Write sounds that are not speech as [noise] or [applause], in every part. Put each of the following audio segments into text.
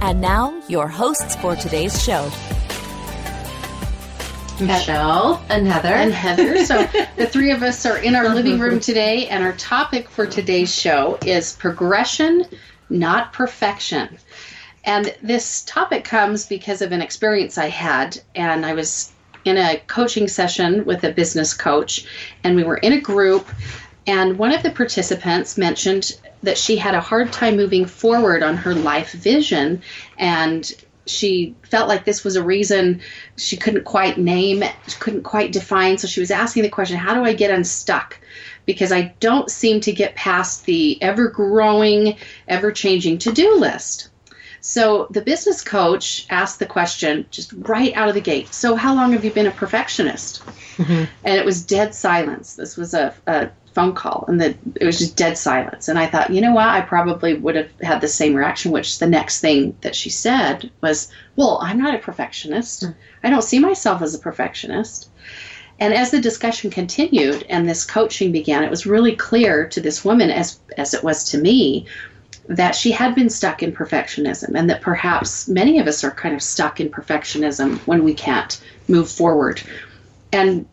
And now, your hosts for today's show. Michelle and Heather. and Heather. So [laughs] the three of us are in our living room [laughs] today, and our topic for today's show is progression, not perfection. And this topic comes because of an experience I had, and I was in a coaching session with a business coach, and we were in a group, and one of the participants mentioned that she had a hard time moving forward on her life vision, and she felt like this was a reason she couldn't quite name, she couldn't quite define. So she was asking the question, How do I get unstuck? Because I don't seem to get past the ever growing, ever changing to do list. So the business coach asked the question just right out of the gate So, how long have you been a perfectionist? Mm-hmm. And it was dead silence. This was a, a phone call, and that it was just dead silence. And I thought, you know what? I probably would have had the same reaction, which the next thing that she said was, Well, I'm not a perfectionist. Mm. I don't see myself as a perfectionist. And as the discussion continued and this coaching began, it was really clear to this woman, as, as it was to me, that she had been stuck in perfectionism and that perhaps many of us are kind of stuck in perfectionism when we can't move forward. And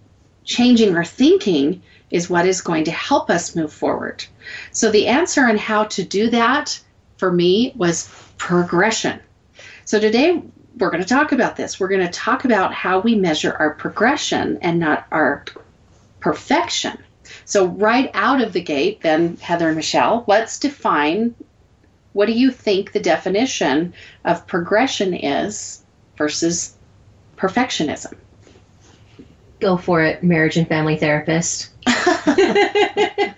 changing our thinking is what is going to help us move forward. So the answer on how to do that for me was progression. So today we're going to talk about this. We're going to talk about how we measure our progression and not our perfection. So right out of the gate, then Heather and Michelle, let's define what do you think the definition of progression is versus perfectionism? Go for it, marriage and family therapist. [laughs] [laughs] I,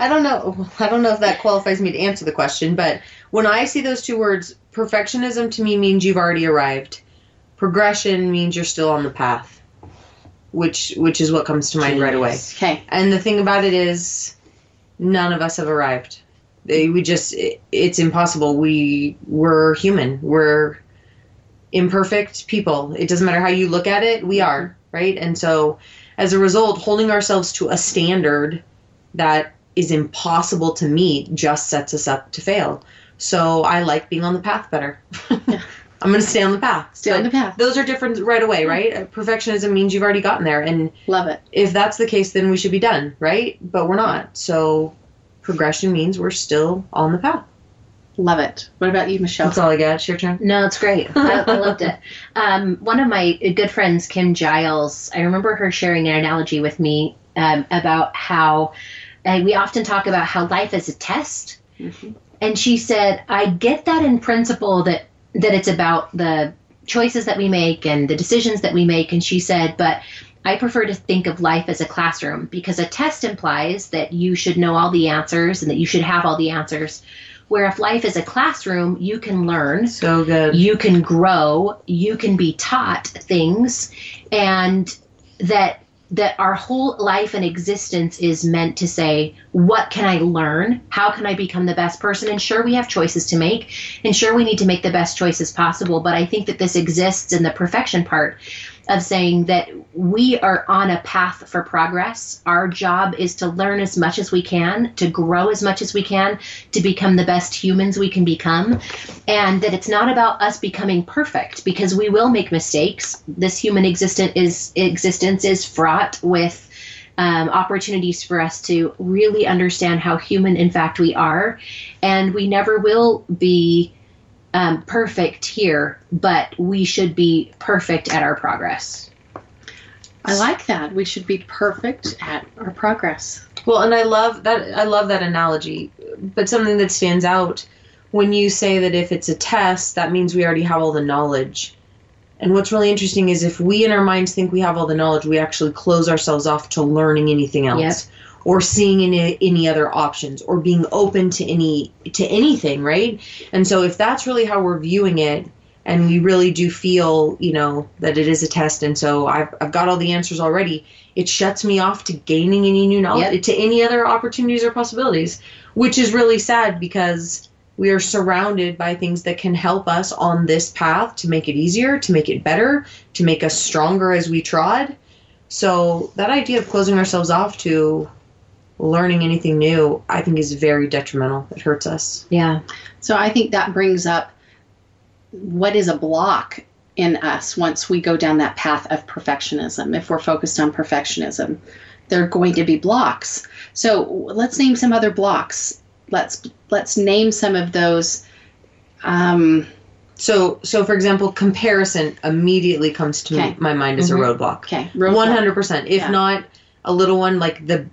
I don't know. I don't know if that qualifies me to answer the question, but when I see those two words, perfectionism to me means you've already arrived. Progression means you're still on the path, which which is what comes to mind right away. Okay. And the thing about it is, none of us have arrived. They- We just it, it's impossible. We we're human. We're imperfect people. It doesn't matter how you look at it. We are right, and so as a result, holding ourselves to a standard that is impossible to meet just sets us up to fail. So I like being on the path better. yeah. [laughs] I'm going to stay on the path. Stay on the path. Those are different right away, right? Perfectionism means you've already gotten there, and Love it. if that's the case, then we should be done, right? But we're not. So progression means we're still on the path. Love it. What about you, Michelle? That's all I got. It's your turn. No, it's great. I, I [laughs] loved it. Um, one of my good friends, Kim Giles, I remember her sharing an analogy with me um, about how uh, we often talk about how life is a test. Mhm. And she said, I get that in principle that that it's about the choices that we make and the decisions that we make. And she said, but I prefer to think of life as a classroom because a test implies that you should know all the answers and that you should have all the answers. Where if life is a classroom, you can learn. So good. you can grow. You can be taught things. And that that our whole life and existence is meant to say what can i learn? How can i become the best person? And sure we have choices to make. And sure we need to make the best choices possible. But i think that this exists in the perfection part of saying that we are on a path for progress our job is to learn as much as we can to grow as much as we can to become the best humans we can become and that it's not about us becoming perfect because we will make mistakes. This human existence is existence is fraught with um, opportunities for us to really understand how human, in fact, we are, and we never will be um, perfect here, but we should be perfect at our progress. I like that. We should be perfect at our progress. Well, and I love that. I love that analogy. But something that stands out when you say that if it's a test, that means we already have all the knowledge. And what's really interesting is if we in our minds think we have all the knowledge, we actually close ourselves off to learning anything else. Yep. Or seeing any any other options, or being open to any to anything, right? And so, if that's really how we're viewing it, and we really do feel, you know, that it is a test. And so I've, I've got all the answers already. It shuts me off to gaining any new knowledge, Yep. to any other opportunities or possibilities, which is really sad because we are surrounded by things that can help us on this path to make it easier, to make it better, to make us stronger as we trod. So that idea of closing ourselves off to learning anything new, I think is very detrimental. It hurts us. Yeah. So I think that brings up what is a block in us once we go down that path of perfectionism. If we're focused on perfectionism, there are going to be blocks. So let's name some other blocks. Let's let's name some of those. Um, So, so for example, comparison immediately comes to Okay. my mind as a Mhm. roadblock. okay. One hundred percent. If Yeah. not a little one, like the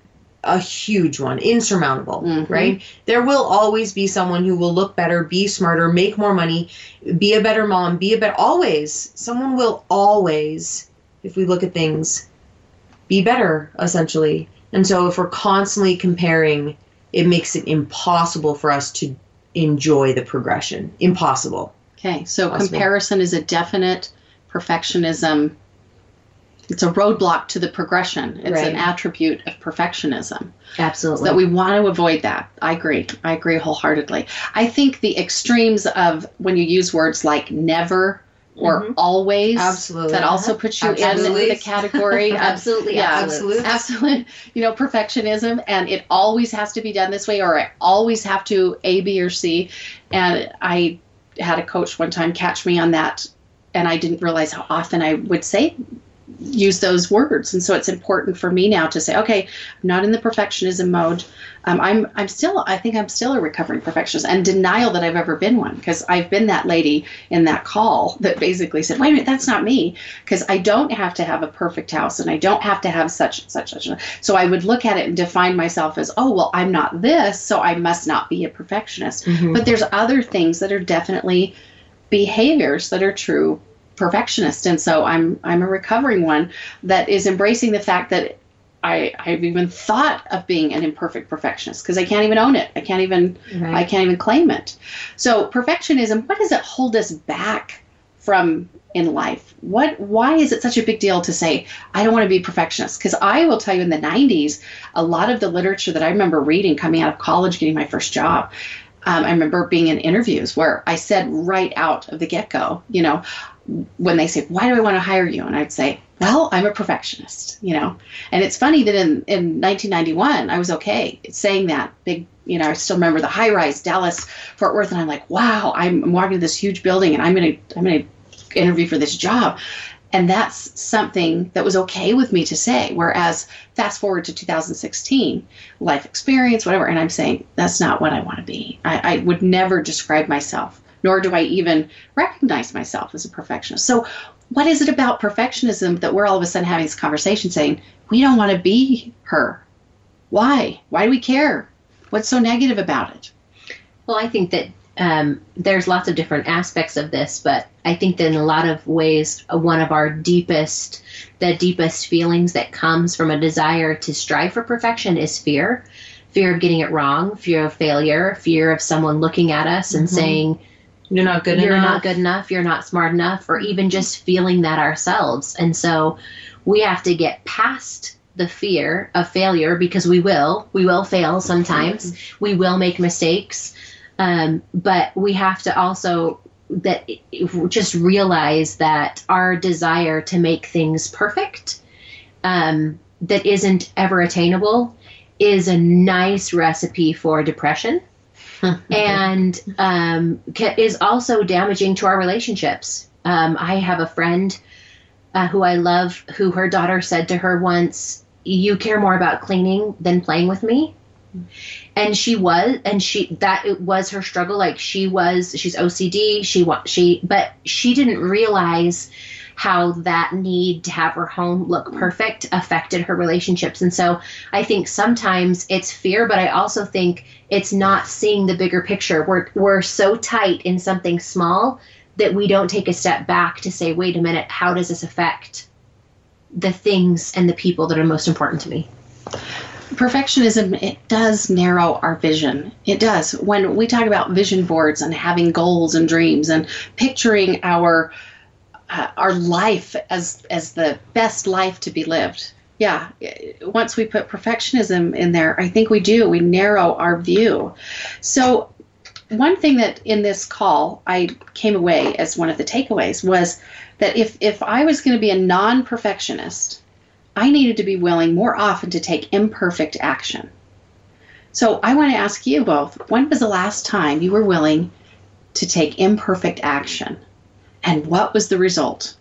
a huge one, insurmountable, Mhm. right? There will always be someone who will look better, be smarter, make more money, be a better mom, be a better. Always, someone will always, if we look at things, be better essentially. And so, if we're constantly comparing, it makes it impossible for us to enjoy the progression. Impossible. Okay, so Possible. comparison is a definite perfectionism. It's a roadblock to the progression. It's an attribute of perfectionism. Absolutely. that we want to avoid that. I agree. I agree wholeheartedly. I think the extremes of when you use words like never or Mhm. always Absolutely. that also puts you Absolutely. in the category [laughs] of absolutely. yeah, absolutely. absolute you know perfectionism and it always has to be done this way or I always have to A B or C and I had a coach one time catch me on that and I didn't realize how often I would say use those words. And so it's important for me now to say okay i'm not in the perfectionism mode. Um, i'm i'm still i think i'm still a recovering perfectionist and denial that i've ever been one because i've been that lady in that call that basically said wait a minute that's not me because i don't have to have a perfect house and i don't have to have such such such so i would look at it and define myself as oh well i'm not this so i must not be a perfectionist. Mhm. but there's other things that are definitely behaviors that are true perfectionist. And so i'm i'm a recovering one that is embracing the fact that i i've even thought of being an imperfect perfectionist because i can't even own it. I can't even i can't even claim it. So perfectionism what does it hold us back from in life? What why is it such a big deal to say i don't want to be a perfectionist because i will tell you in the 90s a lot of the literature that i remember reading coming out of college getting my first job um, I remember being in interviews where I said right out of the get go, you know, when they say, Why do I want to hire you? And I'd say, Well, I'm a perfectionist, you know. And it's funny that in, in 1991, I was okay saying that big, you know, I still remember the high rise Dallas, Fort Worth, and I'm like, Wow, I'm walking to this huge building and I'm to, I'm to interview for this job. And that's something that was okay with me to say. Whereas fast forward to 2016, life experience, whatever, and I'm saying that's not what I want to be. I, I would never describe myself, nor do I even recognize myself as a perfectionist. So, what is it about perfectionism that we're all of a sudden having this conversation saying we don't want to be her? Why? Why do we care? What's so negative about it? Well, I think that um, there's lots of different aspects of this, but I think that in a lot of ways, uh, one of our deepest, the deepest feelings that comes from a desire to strive for perfection is fear. Fear of getting it wrong, fear of failure, fear of someone looking at us and Mhm. saying, You're not good enough. you're enough. not good enough, you're not smart enough, or even just feeling that ourselves. And so we have to get past the fear of failure because we will. We will fail sometimes. We will make mistakes. Um, but we have to also that just realize that our desire to make things perfect um, that isn't ever attainable is a nice recipe for depression [laughs] and um, is also damaging to our relationships. Um, I have a friend uh, who I love, who her daughter said to her once, "You care more about cleaning than playing with me." And she was, and she that it was her struggle. Like she was, she's OCD. She she, but she didn't realize how that need to have her home look perfect affected her relationships. And so I think sometimes it's fear, but I also think it's not seeing the bigger picture. We're we're so tight in something small that we don't take a step back to say, wait a minute, how does this affect the things and the people that are most important to me? perfectionism it does narrow our vision it does when we talk about vision boards and having goals and dreams and picturing our uh, our life as as the best life to be lived yeah once we put perfectionism in there i think we do we narrow our view so one thing that in this call I came away as one of the takeaways was that if if I was going to be a non-perfectionist, I needed to be willing more often to take imperfect action. So I want to ask you both, when was the last time you were willing to take imperfect action? And what was the result?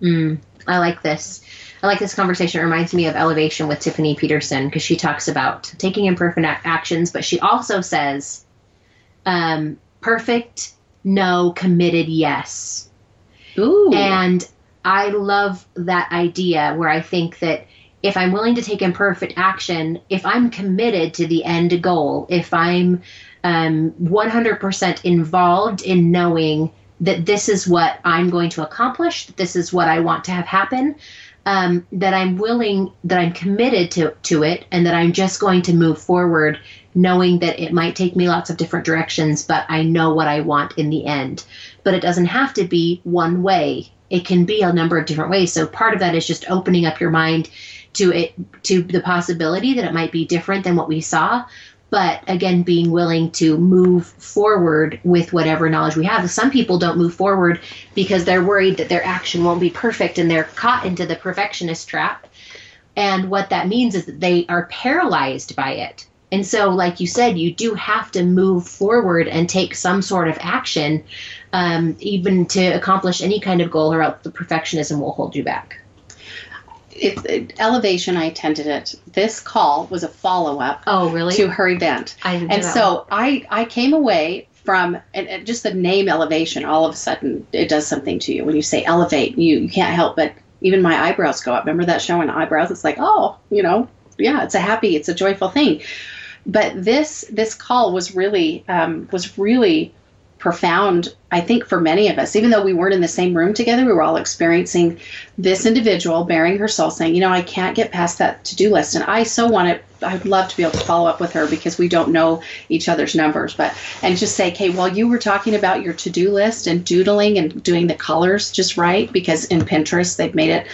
Mm, I like this. I like this conversation. It reminds me of Elevation with Tiffany Peterson because she talks about taking imperfect actions, but she also says um, perfect no, committed yes. Ooh. And I love that idea where I think that if I'm willing to take imperfect action, if I'm committed to the end goal, if I'm um, 100% involved in knowing that this is what I'm going to accomplish, that this is what I want to have happen, um, that I'm willing, that I'm committed to, to it, and that I'm just going to move forward knowing that it might take me lots of different directions, but I know what I want in the end. But it doesn't have to be one way. It can be a number of different ways. So part of that is just opening up your mind to it to the possibility that it might be different than what we saw but again being willing to move forward with whatever knowledge we have. Some people don't move forward because they're worried that their action won't be perfect and they're caught into the perfectionist trap. And what that means is that they are paralyzed by it. And so like you said you do have to move forward and take some sort of action um, even to accomplish any kind of goal or else the perfectionism will hold you back it, it, elevation i attended it. This call was a follow-up oh really? to her event. And so i i came away from and, and just the name elevation all of a sudden it does something to you. When you say elevate you, you can't help but even my eyebrows go up. Remember that show on eyebrows? It's like oh you know yeah it's a happy it's a joyful thing. But this this call was really um, was really profound i think for many of us. Even though we weren't in the same room together we were all experiencing this individual bearing her soul saying you know i can't get past that to-do list. And i so want to i'd love to be able to follow up with her because we don't know each other's numbers. But and just say okay while you were talking about your to-do list and doodling and doing the colors just right because in pinterest they've made it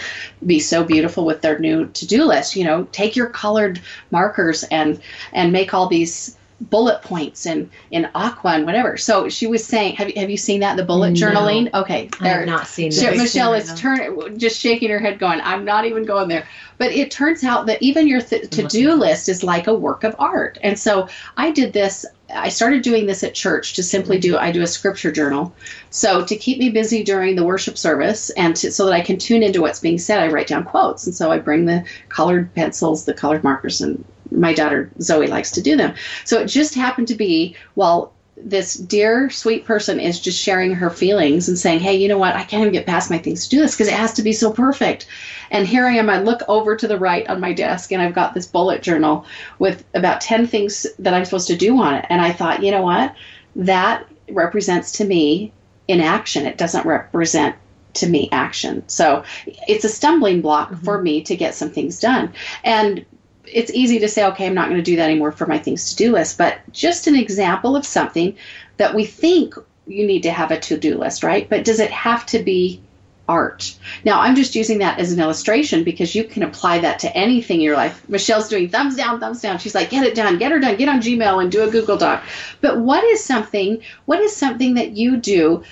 be so beautiful with their new to-do list. You know take your colored markers and and make all these bullet points and in aqua and whatever. So she was saying, have you, have you seen that the bullet No. journaling? Okay, I have not seen Sh- that. Michelle is turn just shaking her head, going, "I'm not even going there." But it turns out that even your th- to-do list is like a work of art. And so I did this. I started doing this at church to simply do. I do a scripture journal, so to keep me busy during the worship service and to, so that I can tune into what's being said, I write down quotes. And so I bring the colored pencils, the colored markers, and my daughter Zoe likes to do them. So it just happened to be while this dear sweet person is just sharing her feelings and saying, "Hey, you know what? I can't even get past my things to do this because it has to be so perfect." And here I am. I look over to the right on my desk, and I've got this bullet journal with about ten things that I'm supposed to do on it. And I thought, you know what? That represents to me inaction. It doesn't represent to me action. So it's a stumbling block mm-hmm. for me to get some things done. And it's easy to say, okay, I'm not going to do that anymore for my things to do list, but just an example of something that we think you need to have a to do list, right? But does it have to be art? Now, I'm just using that as an illustration because you can apply that to anything in your life. Michelle's doing thumbs down, thumbs down. She's like, get it done, get her done, get on Gmail and do a Google Doc. But what is something, what is something that you do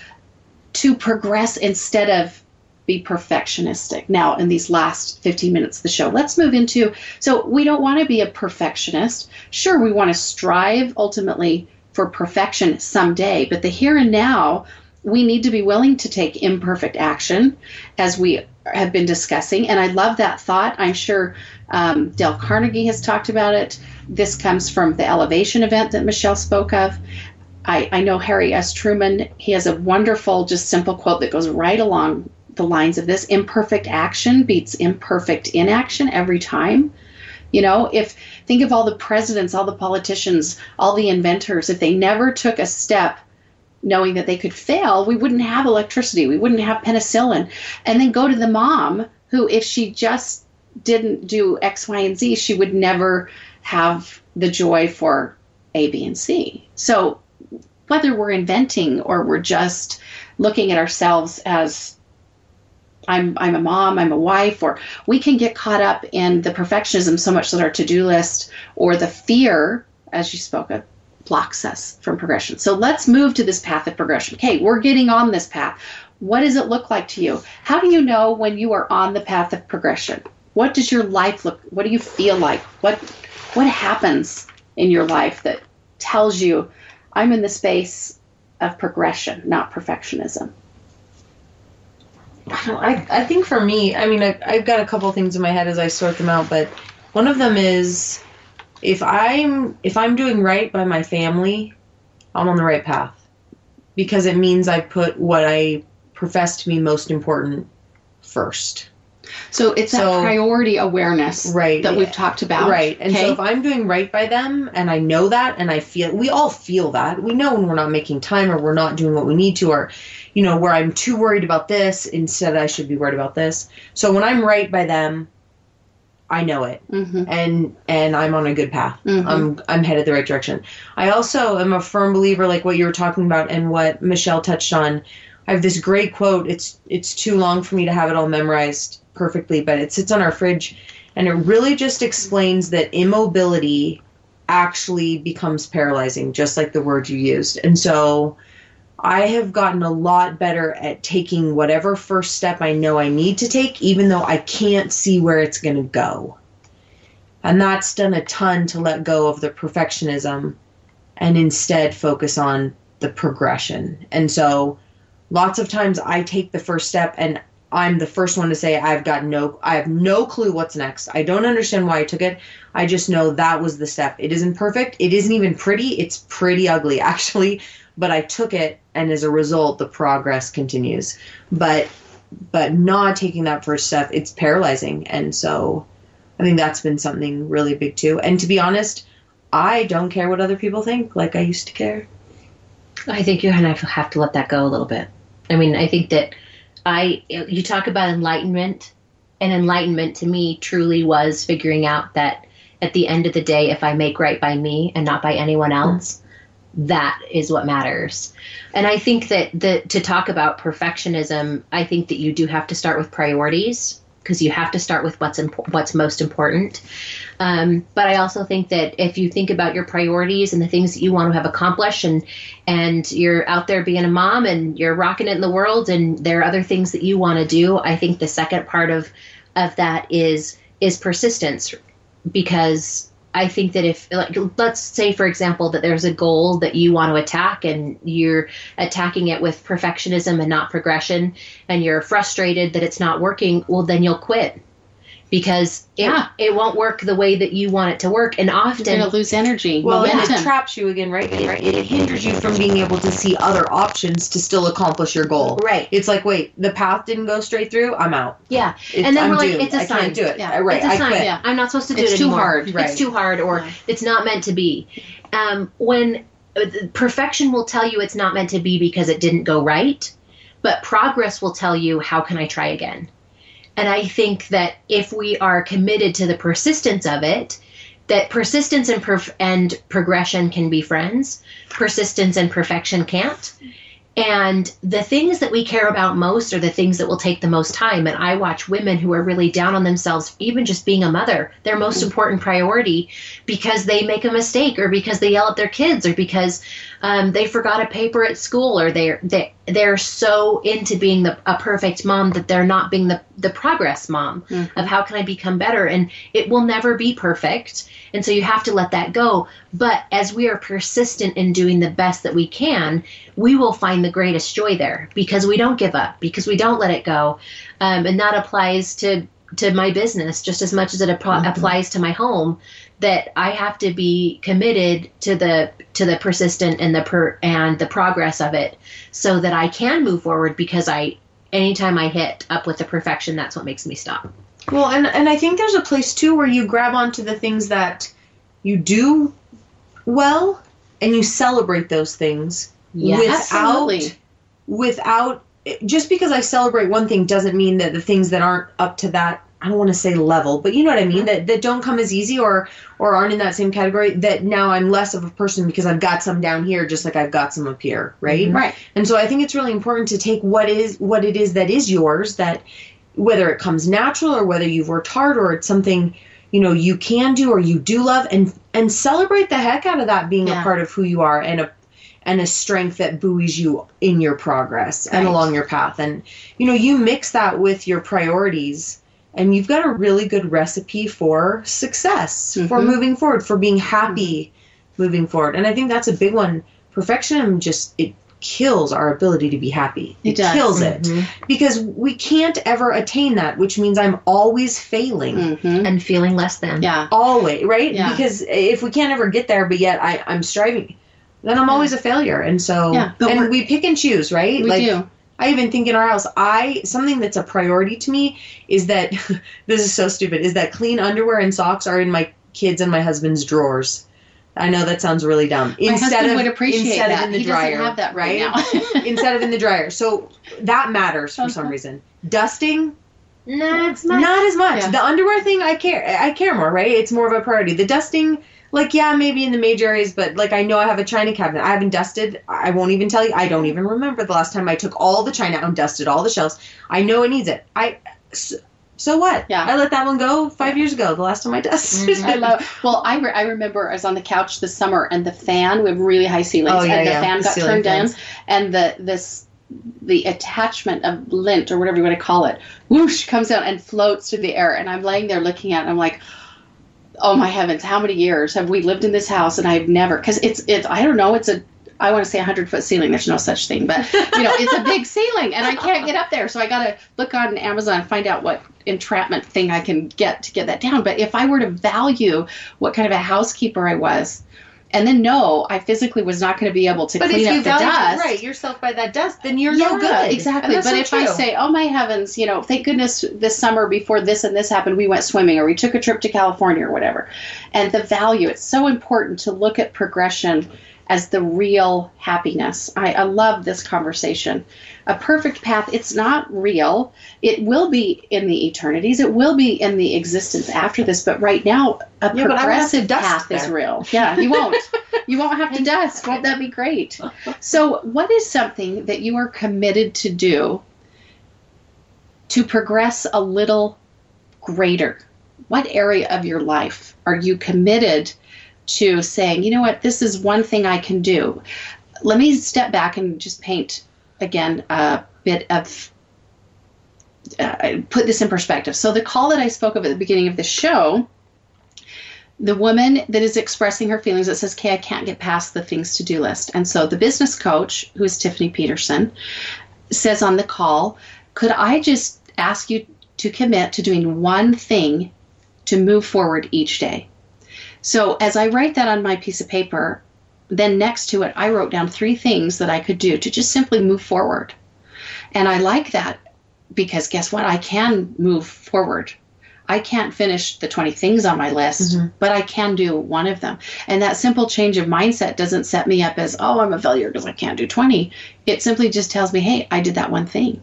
to progress instead of be perfectionistic. Now, in these last 15 minutes of the show, let's move into so we don't want to be a perfectionist. Sure, we want to strive ultimately for perfection someday, but the here and now, we need to be willing to take imperfect action as we have been discussing. And I love that thought. I'm sure um, Dale Carnegie has talked about it. This comes from the elevation event that Michelle spoke of. I, I know Harry S. Truman, he has a wonderful, just simple quote that goes right along the lines of this imperfect action beats imperfect inaction every time. You know, if think of all the presidents, all the politicians, all the inventors, if they never took a step knowing that they could fail, we wouldn't have electricity, we wouldn't have penicillin. And then go to the mom who, if she just didn't do X, Y, and Z, she would never have the joy for A, B, and C. So whether we're inventing or we're just looking at ourselves as I'm I'm a mom, I'm a wife, or we can get caught up in the perfectionism so much that our to-do list or the fear, as you spoke of, blocks us from progression. So let's move to this path of progression. Okay, we're getting on this path. What does it look like to you? How do you know when you are on the path of progression? What does your life look what do you feel like? What what happens in your life that tells you I'm in the space of progression, not perfectionism? I, don't, I, I think for me, I mean, I, I've got a couple things in my head as I sort them out, but one of them is if I'm if I'm doing right by my family, I'm on the right path because it means I put what I profess to be most important first. So it's So- that priority awareness Right. that we've talked about. Right. And okay? so if I'm doing right by them and I know that and I feel we all feel that. We know when we're not making time or we're not doing what we need to or you know, where I'm too worried about this instead I should be worried about this. So when I'm right by them, I know it. Mhm. And and I'm on a good path. Mhm. I'm I'm headed the right direction. I also am a firm believer like what you were talking about and what Michelle touched on. I have this great quote. It's it's too long for me to have it all memorized perfectly, but it sits on our fridge and it really just explains that immobility actually becomes paralyzing, just like the word you used. And so I have gotten a lot better at taking whatever first step I know I need to take, even though I can't see where it's going to go. And that's done a ton to let go of the perfectionism and instead focus on the progression. And so lots of times I take the first step and I'm the first one to say I've got no I have no clue what's next. I don't understand why I took it. I just know that was the step. It isn't perfect. It isn't even pretty. It's pretty ugly [laughs] actually, but I took it and as a result the progress continues. But but not taking that first step, it's paralyzing. And so I think that's been something really big too. And to be honest, I don't care what other people think like I used to care. I think you're gonna have to let that go a little bit. I mean, I think that I you talk about enlightenment, and enlightenment to me truly was figuring out that at the end of the day, if I make right by me and not by anyone else, that is what matters. And I think that the to talk about perfectionism, I think that you do have to start with priorities because you have to start with what's what's most important. Um, but I also think that if you think about your priorities and the things that you want to have accomplished, and and you're out there being a mom and you're rocking it in the world, and there are other things that you want to do, I think the second part of of that is is persistence, because I think that if like let's say for example that there's a goal that you want to attack and you're attacking it with perfectionism and not progression and you're frustrated that it's not working, well then you'll quit. Because it, Yeah. it won't work the way that you want it to work. And You're often going to lose energy, Well, and it traps you again, right? It, it hinders you from being able to see other options to still accomplish your goal. Right. It's like, wait, the path didn't go straight through. I'm out. Yeah. It's, And then I'm we're like, doomed. it's a I sign. can't do it. Yeah. Right. it's a I sign. quit. Yeah. I'm not supposed to do it. It's it too anymore. hard. Right. It's too hard, or Yeah. it's not meant to be. Um, when uh, perfection will tell you it's not meant to be because it didn't go right, but progress will tell you how can I try again. And I think that if we are committed to the persistence of it, that persistence and perf- and progression can be friends. Persistence and perfection can't. And the things that we care about most are the things that will take the most time. And I watch women who are really down on themselves, even just being a mother, their most important priority, because they make a mistake or because they yell at their kids or because um, they forgot a paper at school or they're they, they're so into being the, a perfect mom that they're not being the, the progress mom of how can I become better. And it will never be perfect. And so you have to let that go. But as we are persistent in doing the best that we can, we will find the greatest joy there because we don't give up, because we don't let it go. Um, and that applies to to my business just as much as it appl- applies to my home that I have to be committed to the to the persistent and the per and the progress of it so that I can move forward because I anytime I hit up with the perfection that's what makes me stop. Well, and and I think there's a place too where you grab onto the things that you do well and you celebrate those things without Absolutely. without just because I celebrate one thing doesn't mean that the things that aren't up to that I don't want to say level, but you know what I Mm-hmm. mean that that don't come as easy or or aren't in that same category that now I'm less of a person because I've got some down here just like I've got some up here, right? Right. And so I think it's really important to take what is what it is that is yours that whether it comes natural or whether you've worked hard or it's something you know you can do or you do love and and celebrate the heck out of that being Yeah. a part of who you are and a and a strength that buoys you in your progress and along your path and you know you mix that with your priorities and you've got a really good recipe for success for Mhm. moving forward for being happy moving forward and i think that's a big one perfectionism just it kills our ability to be happy It does. kills it Mhm. because we can't ever attain that which means i'm always failing hmm And feeling less than. Yeah. always right Yeah. because if we can't ever get there but yet I, i'm striving then i'm always a failure and so Yeah, but we're- and we pick and choose right We like do. I even think in our house i something that's a priority to me is that [laughs] this is so stupid is that clean underwear and socks are in my kids and my husband's drawers i know that sounds really dumb My husband would appreciate instead that. of in the he dryer doesn't have that right, now. [laughs] instead of in the dryer so that matters for some reason dusting No, not as much. Yeah. The underwear thing, I care. I care more, right? It's more of a priority. The dusting, like, yeah, maybe in the major areas, but like, I know I have a china cabinet. I haven't dusted. I won't even tell you. I don't even remember the last time I took all the china out and dusted all the shelves. I know it needs it. I. So, so what? Yeah. I let that one go five years ago. The last time I dusted. Mm-hmm. I love. Well, I, re- I remember I was on the couch this summer, and the fan we have really high ceilings, Oh, yeah, and the yeah, fan the got turned fans. down, and the this the attachment of lint or whatever you want to call it, whoosh comes out and floats through the air, and I'm laying there looking at, it, and I'm like. Oh my heavens! How many years have we lived in this house and I've never? Because it's it's I don't know. It's a I want to say a hundred foot ceiling. There's no such thing, but you know it's a big ceiling and I can't get up there. So I got to look on Amazon and find out what entrapment thing I can get to get that down. But if I were to value what kind of a housekeeper I was, and then no, I physically was not going to be able to But clean up the dust, right yourself by that dust, then you're yeah, no good. Exactly. But that's if so I say, oh my heavens, you know, thank goodness this summer before this and this happened, we went swimming or we took a trip to California or whatever. And the value, it's so important to look at progression as the real happiness. I, I love this conversation. A perfect path, it's not real. It will be in the eternities, it will be in the existence after this, but right now, a Yeah, but I won't have to progressive path is real. Yeah, you won't. [laughs] you won't have to dust. Won't that be great? So, what is something that you are committed to do to progress a little greater? What area of your life are you committed to saying, you know what, this is one thing I can do? Let me step back and just paint again a bit of. Uh, put this in perspective. So, the call that I spoke of at the beginning of the show the woman that is expressing her feelings that says, okay, I can't get past the things to do list. And so the business coach, who is Tiffany Peterson, says on the call, could I just ask you to commit to doing one thing to move forward each day? So as I write that on my piece of paper, then next to it, I wrote down three things that I could do to just simply move forward. And I like that because guess what? I can move forward. I can't finish the 20 things on my list, Mhm. but I can do one of them. And that simple change of mindset doesn't set me up as, oh, I'm a failure because I can't do 20. It simply just tells me, hey, I did that one thing.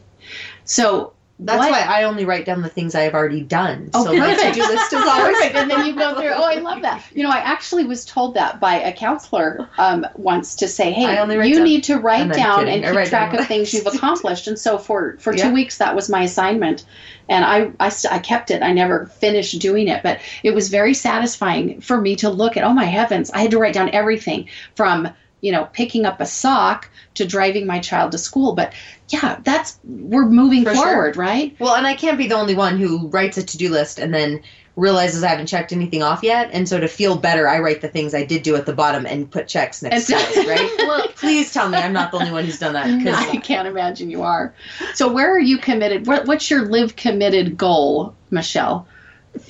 So That's what- why I only write down the things I have already done. Oh, so my to-do [laughs] list is always Perfect. And then you go through, oh, I love that. You know, I actually was told that by a counselor um, once to say, hey, I only write you need to write down kidding. and keep track of things you've [laughs] accomplished. And so for, for Yeah. two weeks, that was my assignment. And I, I, st- I kept it. I never finished doing it, but it was very satisfying for me to look at, oh my heavens, I had to write down everything from, you know, picking up a sock to driving my child to school. But yeah, that's, we're moving For sure. forward, right? Well, and I can't be the only one who writes a to-do list and then realizes I haven't checked anything off yet. And so to feel better, I write the things I did do at the bottom and put checks next to it, right? [laughs] well, please tell me I'm not the only one who's done that. 'cause I can't imagine you are. So, where are you committed? What, what's your live committed goal, Michelle,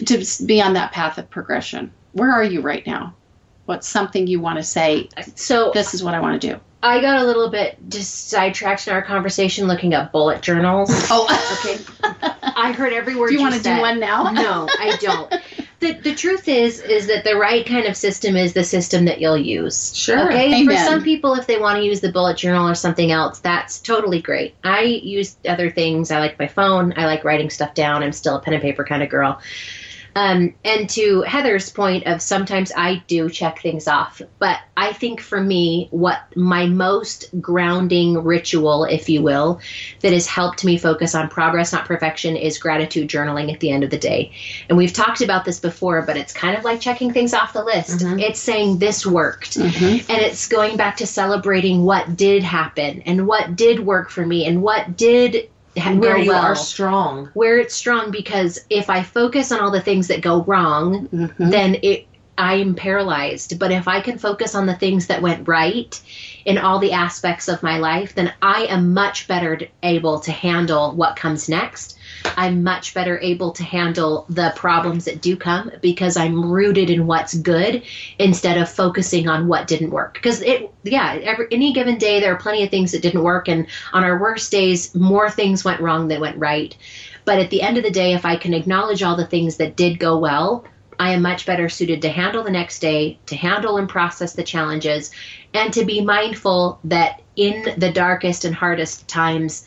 to be on that path of progression? Where are you right now? What's something you want to say? So This is what I want to do. I got a little bit just sidetracked in our conversation looking up bullet journals. [laughs] Oh, Okay. I heard every word do you want to do one now? no, I don't. the, the truth is is that the right kind of system is the system that you'll use. Sure. Okay. Amen. For some people, if they want to use the bullet journal or something else, that's totally great. I use other things. I like my phone. I like writing stuff down. I'm still a pen and paper kind of girl. Um, and to Heather's point of sometimes I do check things off, but I think for me, what my most grounding ritual, if you will, that has helped me focus on progress, not perfection, is gratitude journaling at the end of the day. And we've talked about this before, but it's kind of like checking things off the list. It's saying this worked, Mhm. and it's going back to celebrating what did happen and what did work for me and what did Where you well are strong. where it's strong because if I focus on all the things that go wrong, Mhm. then it I am paralyzed. But if I can focus on the things that went right in all the aspects of my life, then I am much better able to handle what comes next. I'm much better able to handle the problems that do come because I'm rooted in what's good instead of focusing on what didn't work. Because it, yeah, every, any given day there are plenty of things that didn't work, and on our worst days, more things went wrong than went right. But at the end of the day, if I can acknowledge all the things that did go well, I am much better suited to handle the next day, to handle and process the challenges, and to be mindful that in the darkest and hardest times,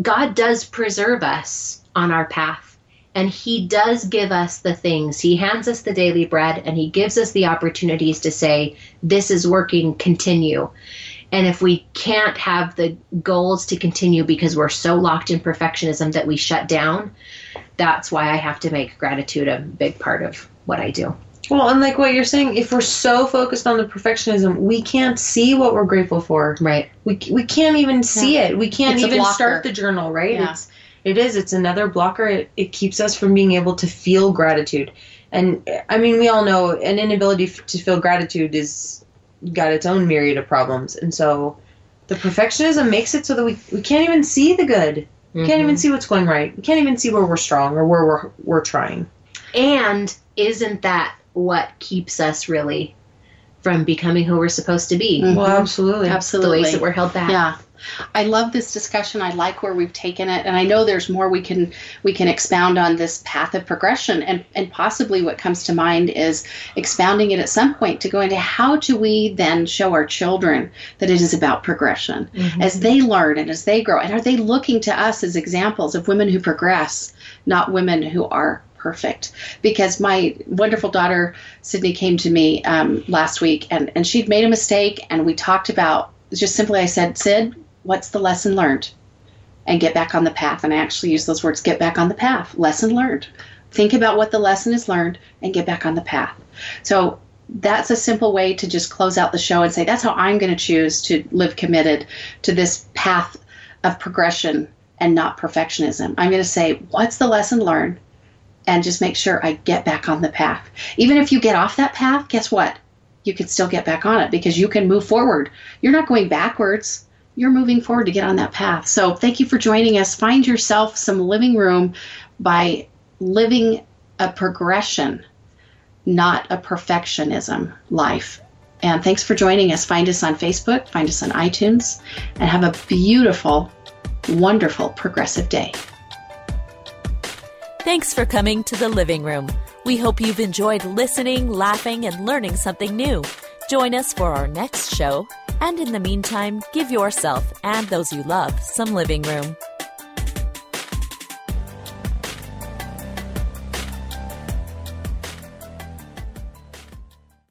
God does preserve us on our path. And He does give us the things. He hands us the daily bread and He gives us the opportunities to say, This is working, continue. And if we can't have the goals to continue because we're so locked in perfectionism that we shut down, that's why I have to make gratitude a big part of what I do. Well, and like what you're saying, if we're so focused on the perfectionism, we can't see what we're grateful for. Right. We, we can't even see it. We can't It's even start the journal, right? Yeah. It's it is. It's another blocker. It, it keeps us from being able to feel gratitude. And I mean, we all know an inability f- to feel gratitude is got its own myriad of problems. And so the perfectionism makes it so that we, we can't even see the good. We can't even mm-hmm. see what's going right. We can't even see where we're strong or where we're we're trying. And isn't that what keeps us really from becoming who we're supposed to be? Mhm. Well, absolutely. Absolutely. The Absolutely. ways that we're held back. Yeah. I love this discussion. I like where we've taken it, and I know there's more we can we can expound on this path of progression. And and possibly what comes to mind is expounding it at some point to go into how do we then show our children that it is about progression as they learn and as they grow, and are they looking to us as examples of women who progress, not women who are perfect because my wonderful daughter Sydney came to me um, last week and, and she'd made a mistake and we talked about just simply I said Sid what's the lesson learned? And get back on the path. And I actually use those words get back on the path lesson learned. Think about what the lesson is learned and get back on the path. So that's a simple way to just close out the show and say that's how I'm going to choose to live committed to this path of progression and not perfectionism. I'm going to say what's the lesson learned and just make sure I get back on the path. Even if you get off that path, guess what? You can still get back on it because you can move forward. You're not going backwards. You're moving forward to get on that path. So, thank you for joining us. Find yourself some living room by living a progression, not a perfectionism life. And thanks for joining us. Find us on Facebook, find us on iTunes, and have a beautiful, wonderful, progressive day. Thanks for coming to the living room. We hope you've enjoyed listening, laughing, and learning something new. Join us for our next show, and in the meantime, give yourself and those you love some living room.